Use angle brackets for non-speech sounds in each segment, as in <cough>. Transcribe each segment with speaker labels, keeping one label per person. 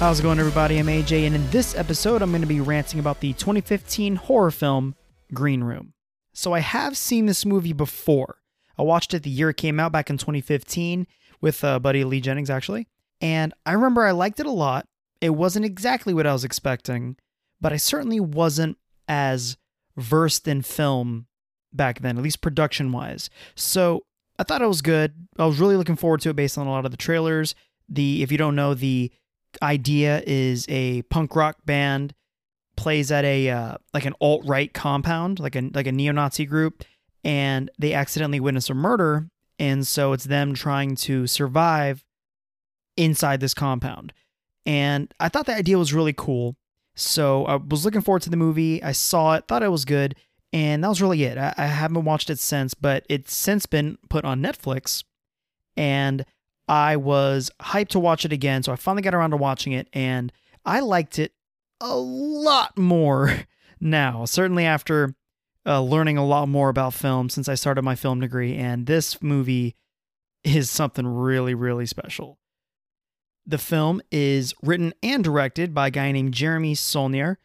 Speaker 1: How's it going, everybody? I'm AJ, and in this episode, I'm going to be ranting about the 2015 horror film Green Room. So, I have seen this movie before. I watched it the year it came out back in 2015 with uh, buddy Lee Jennings, actually. And I remember I liked it a lot. It wasn't exactly what I was expecting, but I certainly wasn't as versed in film back then, at least production wise. So, I thought it was good. I was really looking forward to it based on a lot of the trailers. The if you don't know the idea is a punk rock band plays at a uh, like an alt right compound, like a like a neo Nazi group, and they accidentally witness a murder, and so it's them trying to survive inside this compound. And I thought the idea was really cool, so I was looking forward to the movie. I saw it, thought it was good, and that was really it. I, I haven't watched it since, but it's since been put on Netflix, and I was hyped to watch it again, so I finally got around to watching it, and I liked it a lot more <laughs> now. Certainly after uh, learning a lot more about film since I started my film degree, and this movie is something really, really special. The film is written and directed by a guy named Jeremy Saulnier.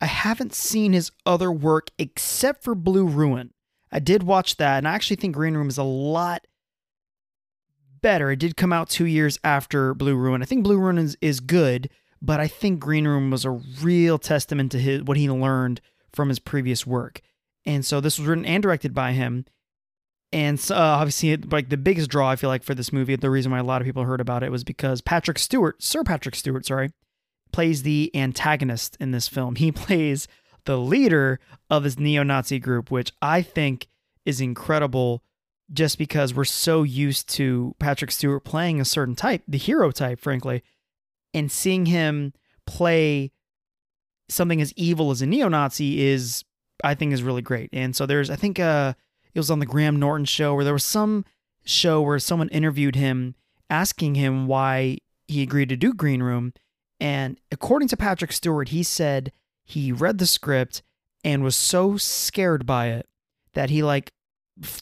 Speaker 1: I haven't seen his other work except for Blue Ruin. I did watch that, and I actually think Green Room is a lot better. It did come out two years after Blue Ruin. I think Blue Ruin is, is good, but I think Green Room was a real testament to his what he learned from his previous work. And so this was written and directed by him. And so, uh, obviously, like the biggest draw I feel like for this movie, the reason why a lot of people heard about it was because Patrick Stewart, Sir Patrick Stewart, sorry, plays the antagonist in this film. He <laughs> plays the leader of this neo-Nazi group, which I think is incredible just because we're so used to Patrick Stewart playing a certain type, the hero type, frankly, and seeing him play something as evil as a neo-Nazi is, I think, is really great. And so there's, I think, uh, it was on the Graham Norton show where there was some show where someone interviewed him asking him why he agreed to do Green Room, and according to Patrick Stewart, he said he read the script and was so scared by it that he like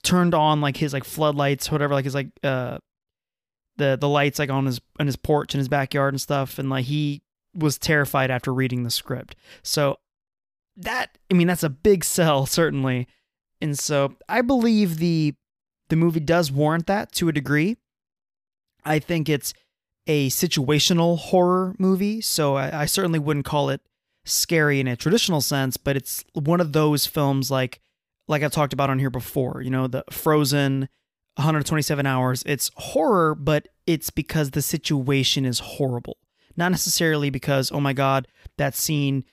Speaker 1: turned on like his like floodlights, whatever, like his like uh the the lights like on his on his porch in his backyard and stuff, and like he was terrified after reading the script. So that I mean that's a big <laughs> sell certainly, and so I believe the the movie does warrant that to a degree. I think it's a situational horror movie, so I, I certainly wouldn't call it scary in a traditional sense, but it's one of those films like like I've talked about on here before, you know, the Frozen 127 hours. It's horror, but it's because the situation is horrible. Not necessarily because, oh my God, that scene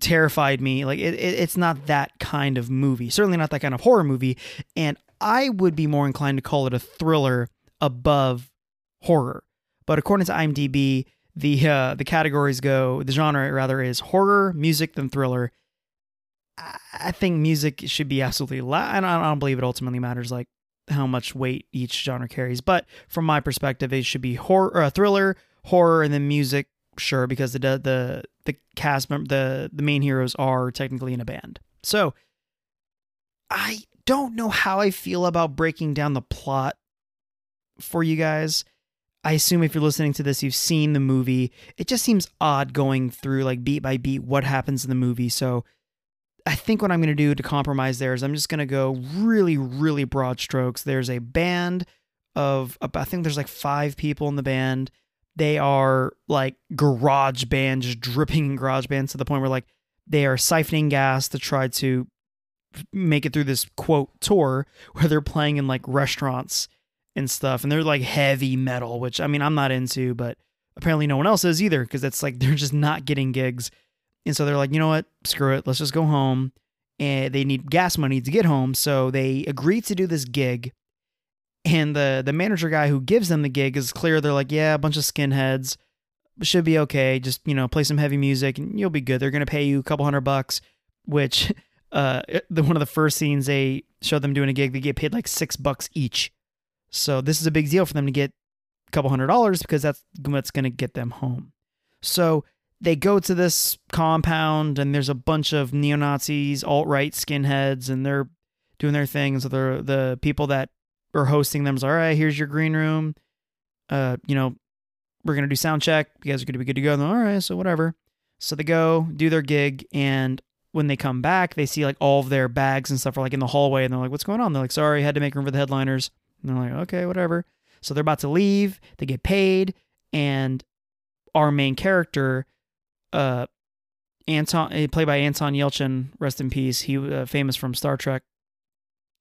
Speaker 1: terrified me. Like, it, it, it's not that kind of movie. Certainly not that kind of horror movie. And I would be more inclined to call it a thriller above horror. But according to IMDb, the uh, the categories go, the genre rather is horror, music, then thriller. I think music should be absolutely. I, don't, believe it ultimately matters like how much weight each genre carries, but from my perspective, it should be horror, uh, thriller, horror, and then music. Sure, because the the the cast the the main heroes are technically in a band. So I don't know how I feel about breaking down the plot for you guys. I assume if you're listening to this, you've seen the movie. It just seems odd going through like beat by beat what happens in the movie. So I think what I'm going to do to compromise there is I'm just going to go really, really broad strokes. There's a band of, I think there's like five people in the band. They are like garage band, just dripping in garage bands to the point where like they are siphoning gas to try to make it through this quote tour where they're playing in like restaurants and stuff. And they're like heavy metal, which I mean, I'm not into, but apparently no one else is either because it's like they're just not getting gigs and so they're like, you know what? Screw it. Let's just go home. And they need gas money to get home. So they agree to do this gig. And the the manager guy who gives them the gig is clear. They're like, yeah, a bunch of skinheads should be okay. Just you know, play some heavy music and you'll be good. They're gonna pay you a couple hundred bucks. Which, <laughs> uh, the one of the first scenes they show them doing a gig, they get paid like six bucks each. So this is a big deal for them to get a couple hundred dollars because that's what's gonna get them home. So they go to this compound and there's a bunch of neo Nazis, alt right skinheads, and they're doing their things. So the the people that are hosting them is all right. Here's your green room. Uh, you know, we're gonna do sound check. You guys are gonna be good to go. Like, All right, so whatever. So they go do their gig, and when they come back, they see like all of their bags and stuff are like in the hallway, and they're like, "What's going on?" They're like, "Sorry, had to make room for the headliners." And they're like, "Okay, whatever." So they're about to leave. They get paid, and our main character, uh, Anton, eh, played by Anton Yelchin, rest in peace. He uh, famous from Star Trek.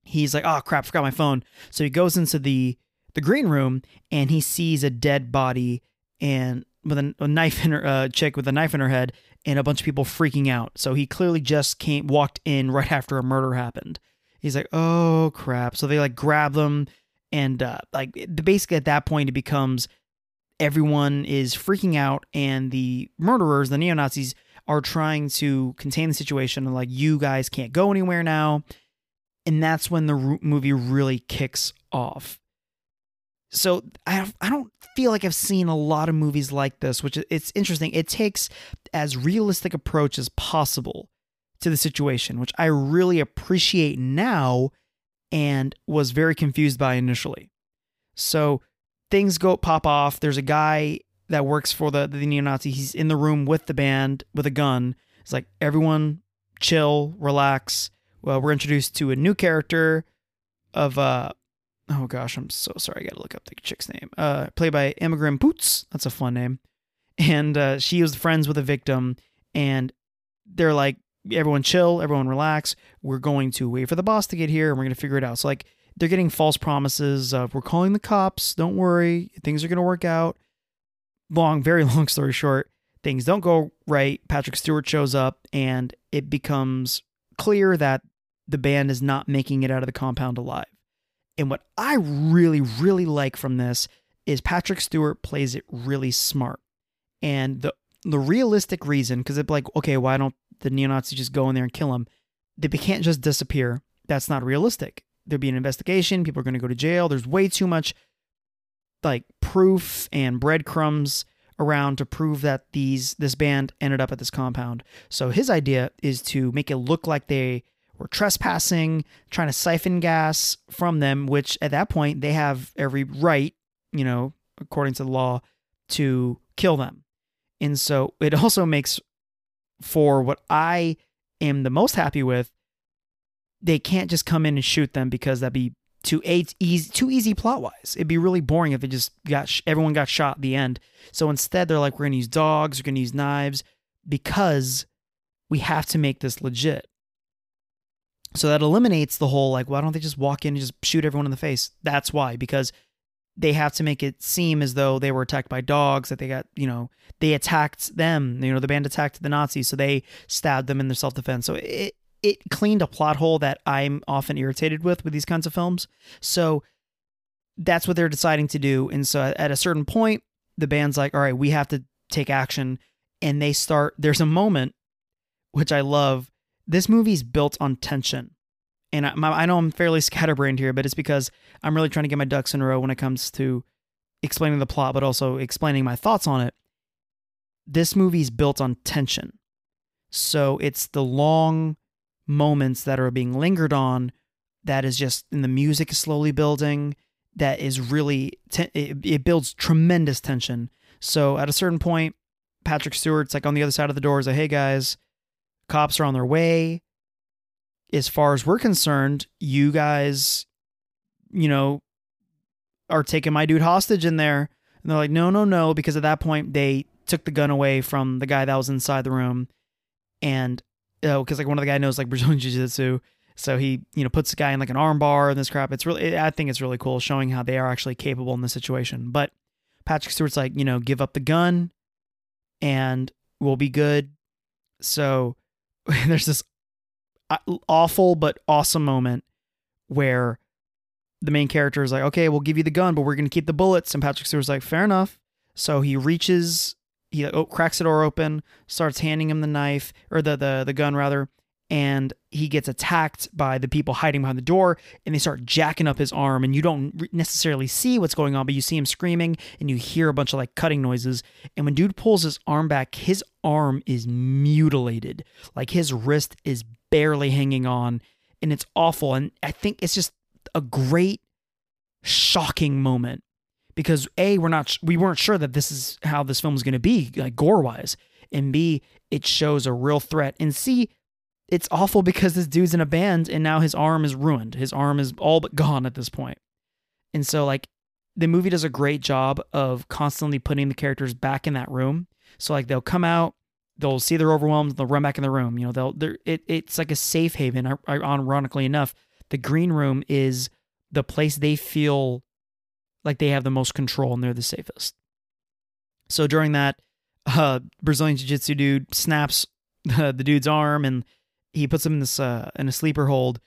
Speaker 1: He's like, "Oh crap, forgot my phone." So he goes into the the green room and he sees a dead body and with a, a knife in her uh, chick with a knife in her head and a bunch of people freaking out. So he clearly just came walked in right <laughs> after a murder happened. He's like, "Oh crap!" So they like grab them and uh, like basically at that point it becomes everyone is freaking out and the murderers, the neo Nazis, are trying to contain the situation and like you guys can't go anywhere now. And that's when the movie really kicks off so I I don't feel like I've seen a lot of movies like this, which it's interesting. It takes as realistic approach as possible to the situation, which I really appreciate now and was very confused by initially. So things go pop off. There's a guy that works for the the neo-Nazi. He's in the room with the band with a gun. It's like everyone chill, relax. Well, we're introduced to a new character of uh oh gosh, I'm so sorry. I got to look up the chick's name. Uh, played by Imogen Poots. That's a fun name. And uh, she was friends with a victim, and they're like, everyone chill, everyone relax. We're going to wait for the boss to get here, and we're going to figure it out. So like, they're getting false promises of we're calling the cops. Don't worry, things are going to work out. Long, very <laughs> long story short, things don't go right. Patrick Stewart shows up, and it becomes clear that the band is not making it out of the compound alive. And what I really, really like from this is Patrick Stewart plays it really smart. And the the realistic reason, because it's like, okay, why don't the neo Nazis just go in there and kill him? They can't just disappear. That's not realistic. There'll be an investigation. People are going to go to jail. There's way too much like proof and breadcrumbs around to prove that these this band ended up at this compound. So his idea is to make it look like they were trespassing, trying to siphon gas from them, which at that point they have every right, you know, according to the law, to kill them. And so it also makes for what I am the most happy with, they can't just come in and shoot them because that'd be too easy, too easy plot wise. It'd be really boring if it just got everyone got shot at the end. So instead, they're like, we're gonna use dogs, we're gonna use knives because we have to make this legit. So that eliminates the whole like, why don't they just walk in and just shoot everyone in the face? That's why, because they have to make it seem as though they were attacked by dogs, that they got, you know, they attacked them. You know, the band attacked the Nazis, so they stabbed them in their self defense. So it it cleaned a plot hole that I'm often irritated with with these kinds of films. So that's what they're deciding to do. And so at a certain point, the band's like, all right, we have to take action. And they start, there's a moment, which I love, this movie's built on tension. And I, I know I'm fairly scatterbrained here, but it's because I'm really trying to get my ducks in a row when it comes to explaining the plot, but also explaining my thoughts on it. This movie's built on tension. So it's the long moments that are being lingered on that is just, and the music is slowly building, that is really, te- it, it builds tremendous tension. So at a certain point, Patrick Stewart's like on the other side of the door, is like, hey guys, cops are on their way. As far as we're concerned, you guys, you know, are taking my dude hostage in there. And they're like, no, no, no, because at that point they took the gun away from the guy that was inside the room. And, because like one of the guy knows like Brazilian Jiu Jitsu. So he, you know, puts the guy in like an armbar and this crap. It's really, I think it's really cool showing how they are actually capable in this situation. But Patrick Stewart's like, you know, give up the gun and we'll be good. So <laughs> there's this uh, awful but awesome moment where the main character is like, okay, we'll give you the gun, but we're to keep the bullets. And Patrick Stewart's like, fair enough. So he reaches, he oh, cracks the door open, starts handing him the knife or the, the, the gun rather. And he gets attacked by the people hiding behind the door and they start jacking up his arm. And you don't necessarily see what's going on, but you see him screaming and you hear a bunch of like cutting noises. And when dude pulls his arm back, his arm is mutilated. Like his wrist is barely hanging on and it's awful. And I think it's just a great, shocking moment because a we're not we weren't sure that this is how this film is going to be like gore wise, and b it shows a real threat, and c it's awful because this dude's in a band and now his arm is ruined. His arm is all but gone at this point. And so like the movie does a great job of constantly putting the characters back in that room. So like they'll come out, they'll see they're overwhelmed, they'll run back in the room. You know, they'll they're it, it's like a safe haven. Ironically enough, the green room is the place they feel like they have the most control and they're the safest. So during that, uh, Brazilian Jiu Jitsu dude snaps the, <laughs> the dude's arm and he puts him in this uh, in a sleeper hold,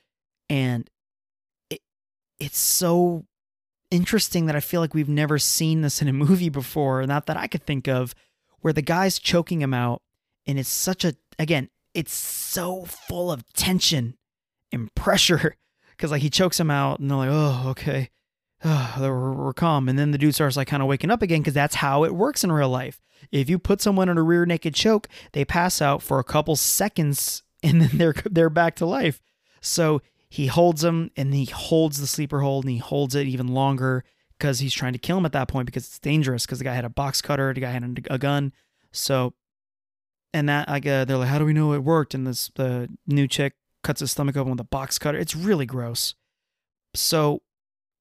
Speaker 1: and it it's so interesting that I feel like we've never seen this in a <laughs> movie before, not that I could think of, where the guy's choking him out, and it's such a again, it's so full of tension and pressure <laughs> because like he chokes him out, and they're like, oh okay. <sighs> We're calm. And then the dude starts like kind of waking up again because that's how it works in real life. If you put someone in a rear naked choke, they pass out for a couple seconds <laughs> and then they're they're back to life. So he holds him and he holds the sleeper hold and he holds it even longer because he's trying to kill him at that point because it's dangerous because the guy had a box cutter, the guy had a gun. So, and that like uh, they're like, how do we know it worked? And this the new chick cuts his stomach open with a box cutter. It's really gross. So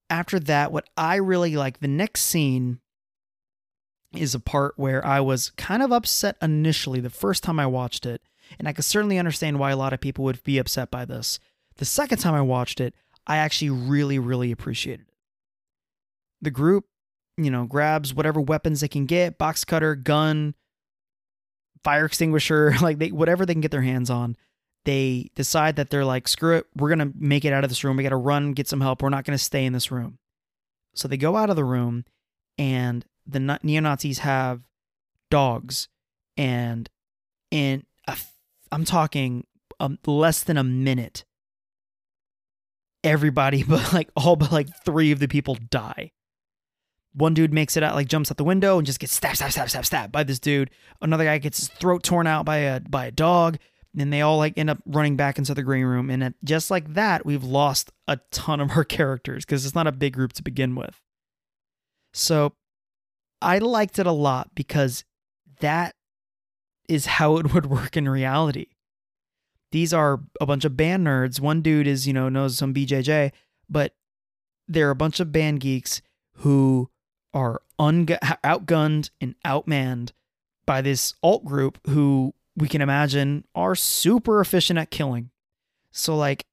Speaker 1: after that, what I really like the next scene is a part where I was kind of upset initially the first time I watched it and I could certainly understand why a lot of people would be upset by this. The second time I watched it, I actually really, really appreciated it. The group, you know, grabs whatever weapons they can get box cutter, gun, fire extinguisher, <laughs> like they, whatever they can get their hands on. They decide that they're like, screw it, we're going to make it out of this room. We got to run, get some help. We're not going to stay in this room. So they go out of the room, and the neo Nazis have dogs, and in I'm talking um, less than a minute. Everybody, <laughs> but like all but like three of the people die. One dude makes it out, like jumps out the window and just gets stabbed, stabbed, stabbed, stabbed, stabbed by this dude. Another guy gets his throat torn out by a by a dog. And they all like end up running back into the green room. And just like that, we've lost a ton of our <laughs> characters because it's not a big group to begin with. So I liked it a lot because that is how it <laughs> would work in reality. These are a bunch of band nerds. One dude is, you know, knows some BJJ, but they're a bunch of band geeks who are un- outgunned and outmanned by this alt group who we can imagine are super efficient at killing. So like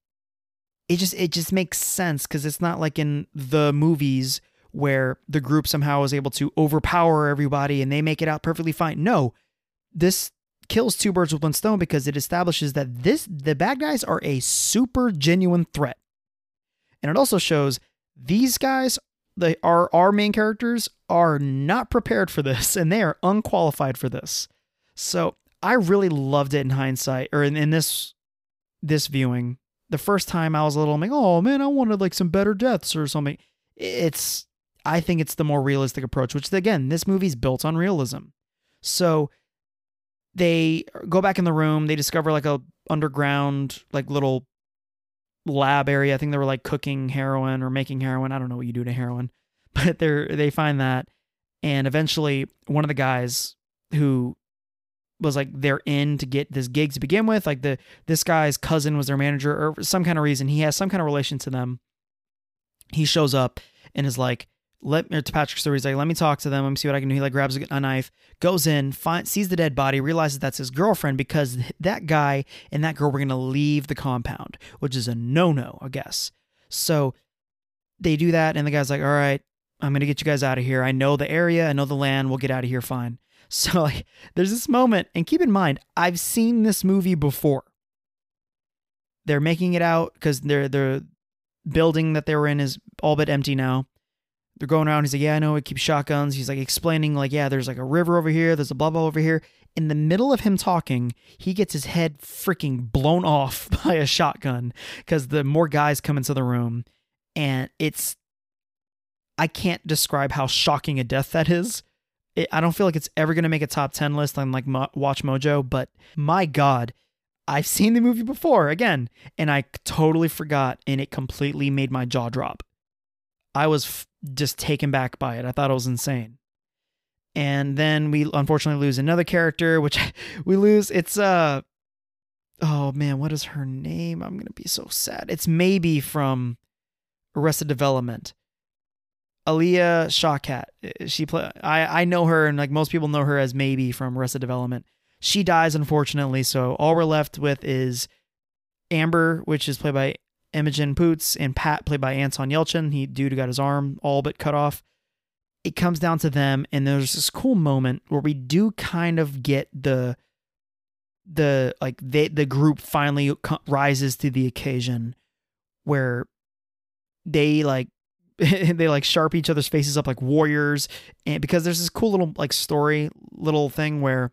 Speaker 1: it just it just makes sense cuz it's not like in the movies where the group somehow is able to overpower everybody and they make it out perfectly fine. No, this kills two birds with one stone because it establishes that this the bad guys are a super genuine threat. And it also shows these guys, they are our main characters, are not prepared for this <laughs> and they are unqualified for this. So I really loved it in hindsight, or in, in this this viewing. The first time I was a little I'm like, oh man, I wanted like some better deaths or something. It's I think it's the more realistic approach, which again, this movie's built on realism. So they go back in the room. They discover like a underground like little lab area. I think they were like cooking heroin or making heroin. I don't know what you do to heroin, <laughs> but they're they find that, and eventually one of the guys who was like they're in to get this gig to begin with, like the this guy's cousin was their manager or some kind of reason he has some kind of relation to them. He shows up and is like, let me to Patrick Stewart. He's like, let me talk to them. Let me see what I can do. He like grabs a knife, goes in, find, sees the dead body, realizes that's his girlfriend because that guy and that girl were gonna leave the compound, which is a no no, I guess. So they do that, and the guy's like, all right, I'm gonna get you guys out of here. I know the area, I know the land. We'll get out of here fine. <laughs> So like, there's this moment, and keep in mind, I've seen this movie before. They're making it out because they're the building that they were in is all but empty now they're going around. He's like, yeah, I know. It keeps shotguns. He's like explaining, like, yeah, there's like a river over here. There's a blah blah over here. In the middle of him talking, he gets his head freaking blown off <laughs> by a shotgun because the more guys come into the room, and it's, I can't describe how shocking a death that is. It, I don't feel like it's ever gonna make a top ten list on like Mo- Watch Mojo, but my God, I've seen the movie before again, and I totally forgot, and it completely made my jaw drop. I was f- just taken back by it. I thought it was insane. And then we unfortunately lose another character, which <laughs> we lose. It's uh oh man, what is her name? I'm gonna be so sad. It's Maeby from Arrested Development. Alia Shawkat. She play. I I know her, and like most people know her as Maeby from Arrested Development. She dies unfortunately, so all we're left with is Amber, which is played by Imogen Poots, and Pat, played by Anton Yelchin. He dude got his arm all but cut off. It comes down to them, and there's this cool moment where we do kind of get the the like they the group finally rises to the occasion where they like <laughs> they like sharp each other's faces up like warriors and because there's this cool little like story little thing where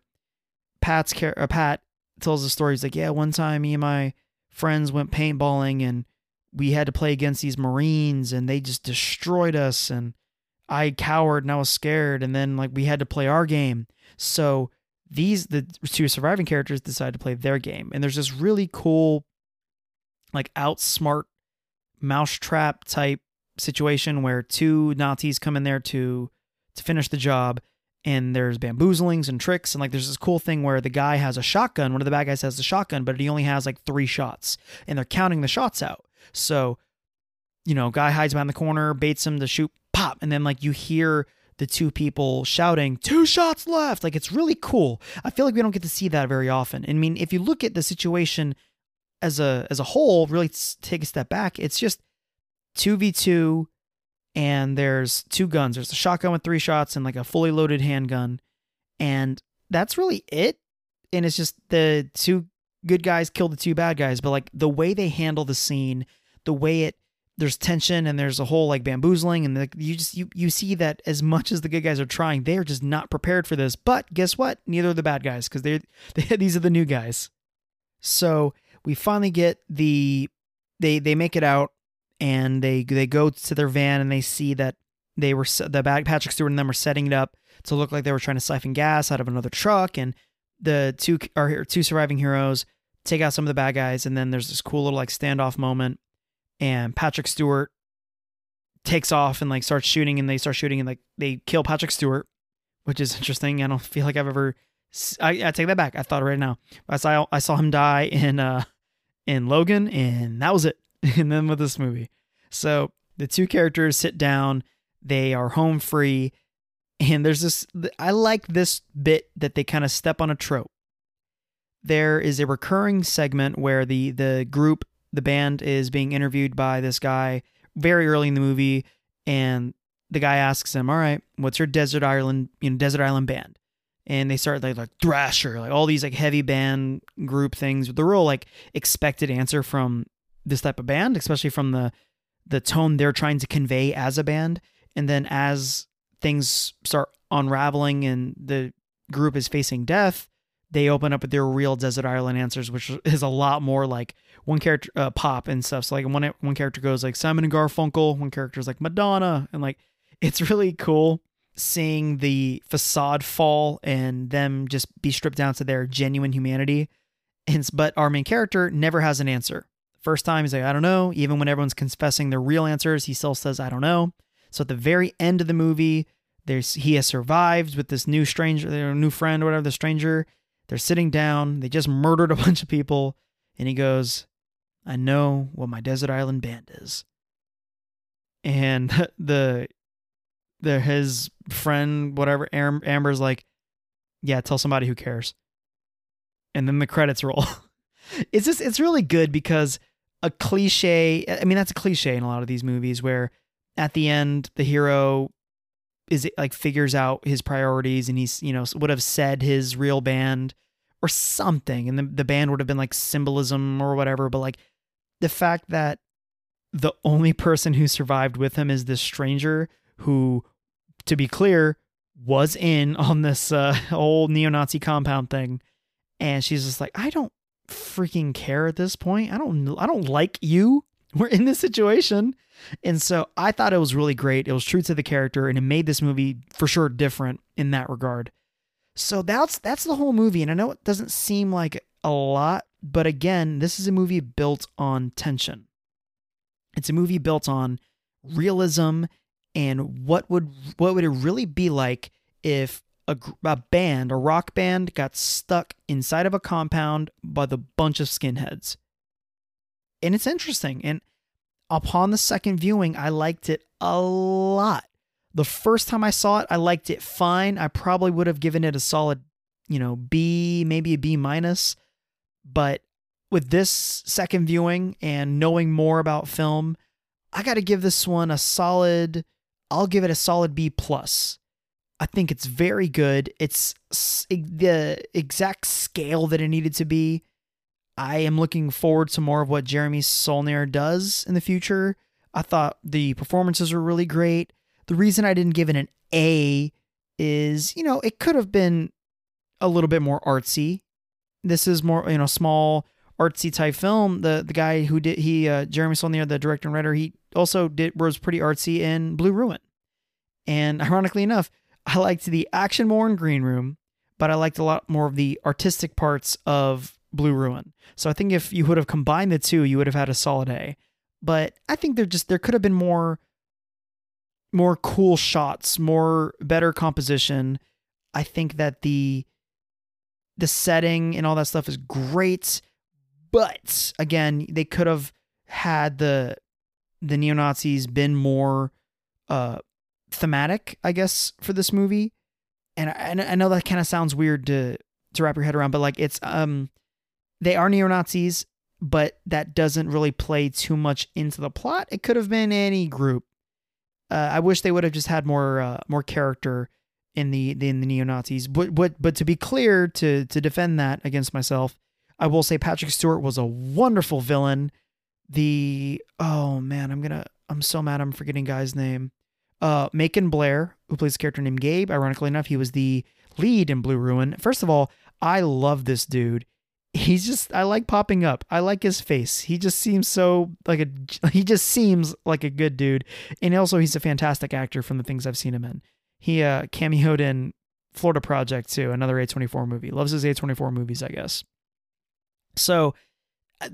Speaker 1: pat's uh, pat tells the story. He's like yeah one time me and my friends went paintballing and we had to play against these marines and they just destroyed us and i cowered and i was scared and then like we had to play our game. So these the two surviving characters decide to play their game and there's this really cool like outsmart mousetrap type situation where two Nazis come in there to to finish the job and there's bamboozlings and tricks and like there's this cool thing where the guy has a shotgun one of the bad guys has the shotgun but he only has like three shots and they're counting the shots out. So you know guy hides behind the corner baits him to shoot pop and then like you hear the two people shouting two shots left! Like it's really cool. I feel like we don't get to see that very often. I mean if you look at the situation as a as a whole really take a step back it's just 2v2 and there's two guns. There's a shotgun with three shots and like a fully loaded handgun. And that's really it. And it's just the two good guys kill the two bad guys, but like the way they handle the scene, the way it there's tension and there's a whole like bamboozling and the, you just you you see that as much as the good guys are trying, they are just not prepared for this. But guess what? Neither are the bad guys because they're <laughs> they, these are the new guys. So we finally get the they they make it out and they they go to their van and they see that they were the bad Patrick Stewart and them were setting it up to look like they were trying to siphon gas out of another truck and the two are two surviving heroes take out some of the bad guys and then there's this cool little like standoff moment and Patrick Stewart takes off and like starts shooting and they start shooting and like they kill Patrick Stewart which is interesting. I don't feel like I've ever I, I take that back. I thought right now. I saw I saw him die in uh in Logan and that was it <laughs> and then with this movie. So the two characters sit down, they are home free, and there's this I like this bit that they kind of step on a trope. There is a recurring segment where the the group, the band is being interviewed by this guy very early in the movie and the guy asks him, "All right, what's your desert island, you know, desert island band?" And they start like like Thrasher, like all these like heavy band group things with the real like expected answer from this type of band, especially from the the tone they're trying to convey as a band. And then as things start unraveling and the group is facing death, they open up with their real desert island answers, which is a lot more like one character uh, pop and stuff. So like one one character goes like Simon and Garfunkel, one character is like Madonna, and like it's really cool seeing the facade fall and them just be stripped down to their genuine humanity. And but our main character never has an answer. First time, he's like, I don't know. Even when everyone's confessing their real answers, he still says, I don't know. So at the very end of the movie, there's he has survived with this new stranger, their new friend or whatever, the stranger. They're sitting down. They just murdered a <laughs> bunch of people. And he goes, I know what my desert island band is. And <laughs> the the his friend, whatever, Amber's like, yeah, tell somebody who cares. And then the credits roll. <laughs> it's just it's really good because a cliche. I mean, that's a cliche in a lot of these movies where at the end the hero is like figures out his priorities and he's you know would have said his real band or something and the, the band would have been like symbolism or whatever but like the fact that the only person who survived with him is this stranger who to be clear was in on this uh, <laughs> old neo-nazi compound thing and she's just like i don't freaking care at this point. I don't I don't like you. <laughs> We're in this situation. And so I thought it was really great. It was true to the character and it made this movie for sure different in that regard. So that's that's the whole movie and I know it doesn't seem like a lot, but again, this is a movie built on tension. It's a movie built on realism and what would what would it really be like if a, a band, a rock band, got stuck inside of a compound by the bunch of skinheads. And it's interesting. And upon the second viewing, I liked it a lot. The first time I saw it, I liked it fine. I probably would have given it a solid, you know, B, maybe a B minus. But with this second viewing and knowing more about film, I got to give this one a solid. I'll give it a solid B plus. I think it's very good. It's the exact scale that it needed to be. I am looking forward to more of what Jeremy Saulnier does in the future. I thought the performances were really great. The reason I didn't give it an A is, you know, it could have been a little bit more artsy. This is more, you know, small artsy type film. The the guy who did he uh, Jeremy Saulnier, the director and writer, he also did was pretty artsy in Blue Ruin. And <laughs> ironically enough, I liked the action more in Green Room, but I liked a lot more of the artistic parts of Blue Ruin. So I think if you would have combined the two, you would have had a solid A. But I think there just there could have been more more cool shots, more better composition. I think that the the setting and all that stuff is great, but again, they could have had the the neo Nazis been more uh thematic, I guess, for this movie. And I, I know that kind of sounds weird to to wrap your head around, but like it's um they are neo Nazis, but that doesn't really play too much into the plot. It could have been any group. Uh, I wish they would have just had more uh, more character in the, in the neo Nazis. But but but to be clear, to to defend that against myself, I will say Patrick Stewart was a wonderful villain. The oh man, I'm gonna I'm so mad I'm forgetting guy's name. Uh, Macon Blair, who plays a character named Gabe. Ironically enough, he was the lead in Blue Ruin. First of all, I love this dude he's just I like popping up. I like his face. He just seems so like a <laughs> he just seems like a good dude. And also he's a fantastic actor from the things I've seen him in. He uh cameoed in Florida Project too, another A24 movie. Loves his A24 movies, I guess. So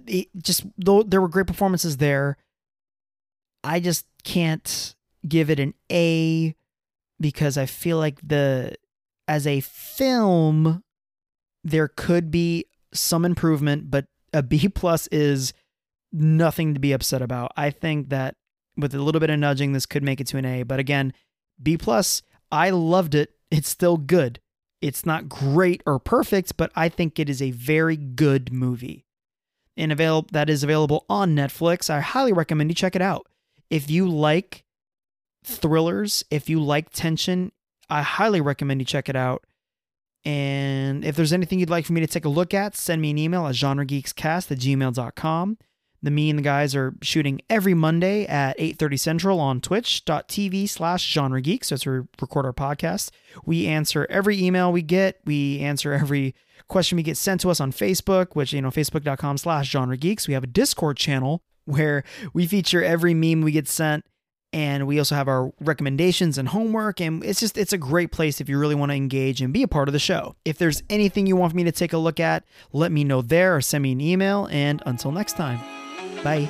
Speaker 1: it uh, just though there were great performances there, I just can't give it an A because I feel like the as a film there could be some improvement, but a B <laughs> plus is nothing to be upset about. I think that with a little bit of nudging, this could make it to an A. But again, B plus, I loved it. It's still good. It's not great or perfect, but I think it is a very good movie. And avail- that is available on Netflix. I highly recommend you check it out. If you like thrillers, if you like tension, I highly recommend you check it out. And if there's anything you'd like for me to take a look at, send me an email at genregeekscast at gmail.com. The me and the guys are shooting every Monday at 8.30 Central on twitch.tv slash genregeeks. That's where we record our podcast. We answer every email we get. We answer every question we get sent to us on Facebook, which, you know, facebook.com slash genre geeks. We have a Discord channel where we feature every meme we get sent and we also have our recommendations and homework and it's just it's a great place if you really want to engage and be a part of the show. If there's anything you want me to take a look at let me know there or send me an email and until next time bye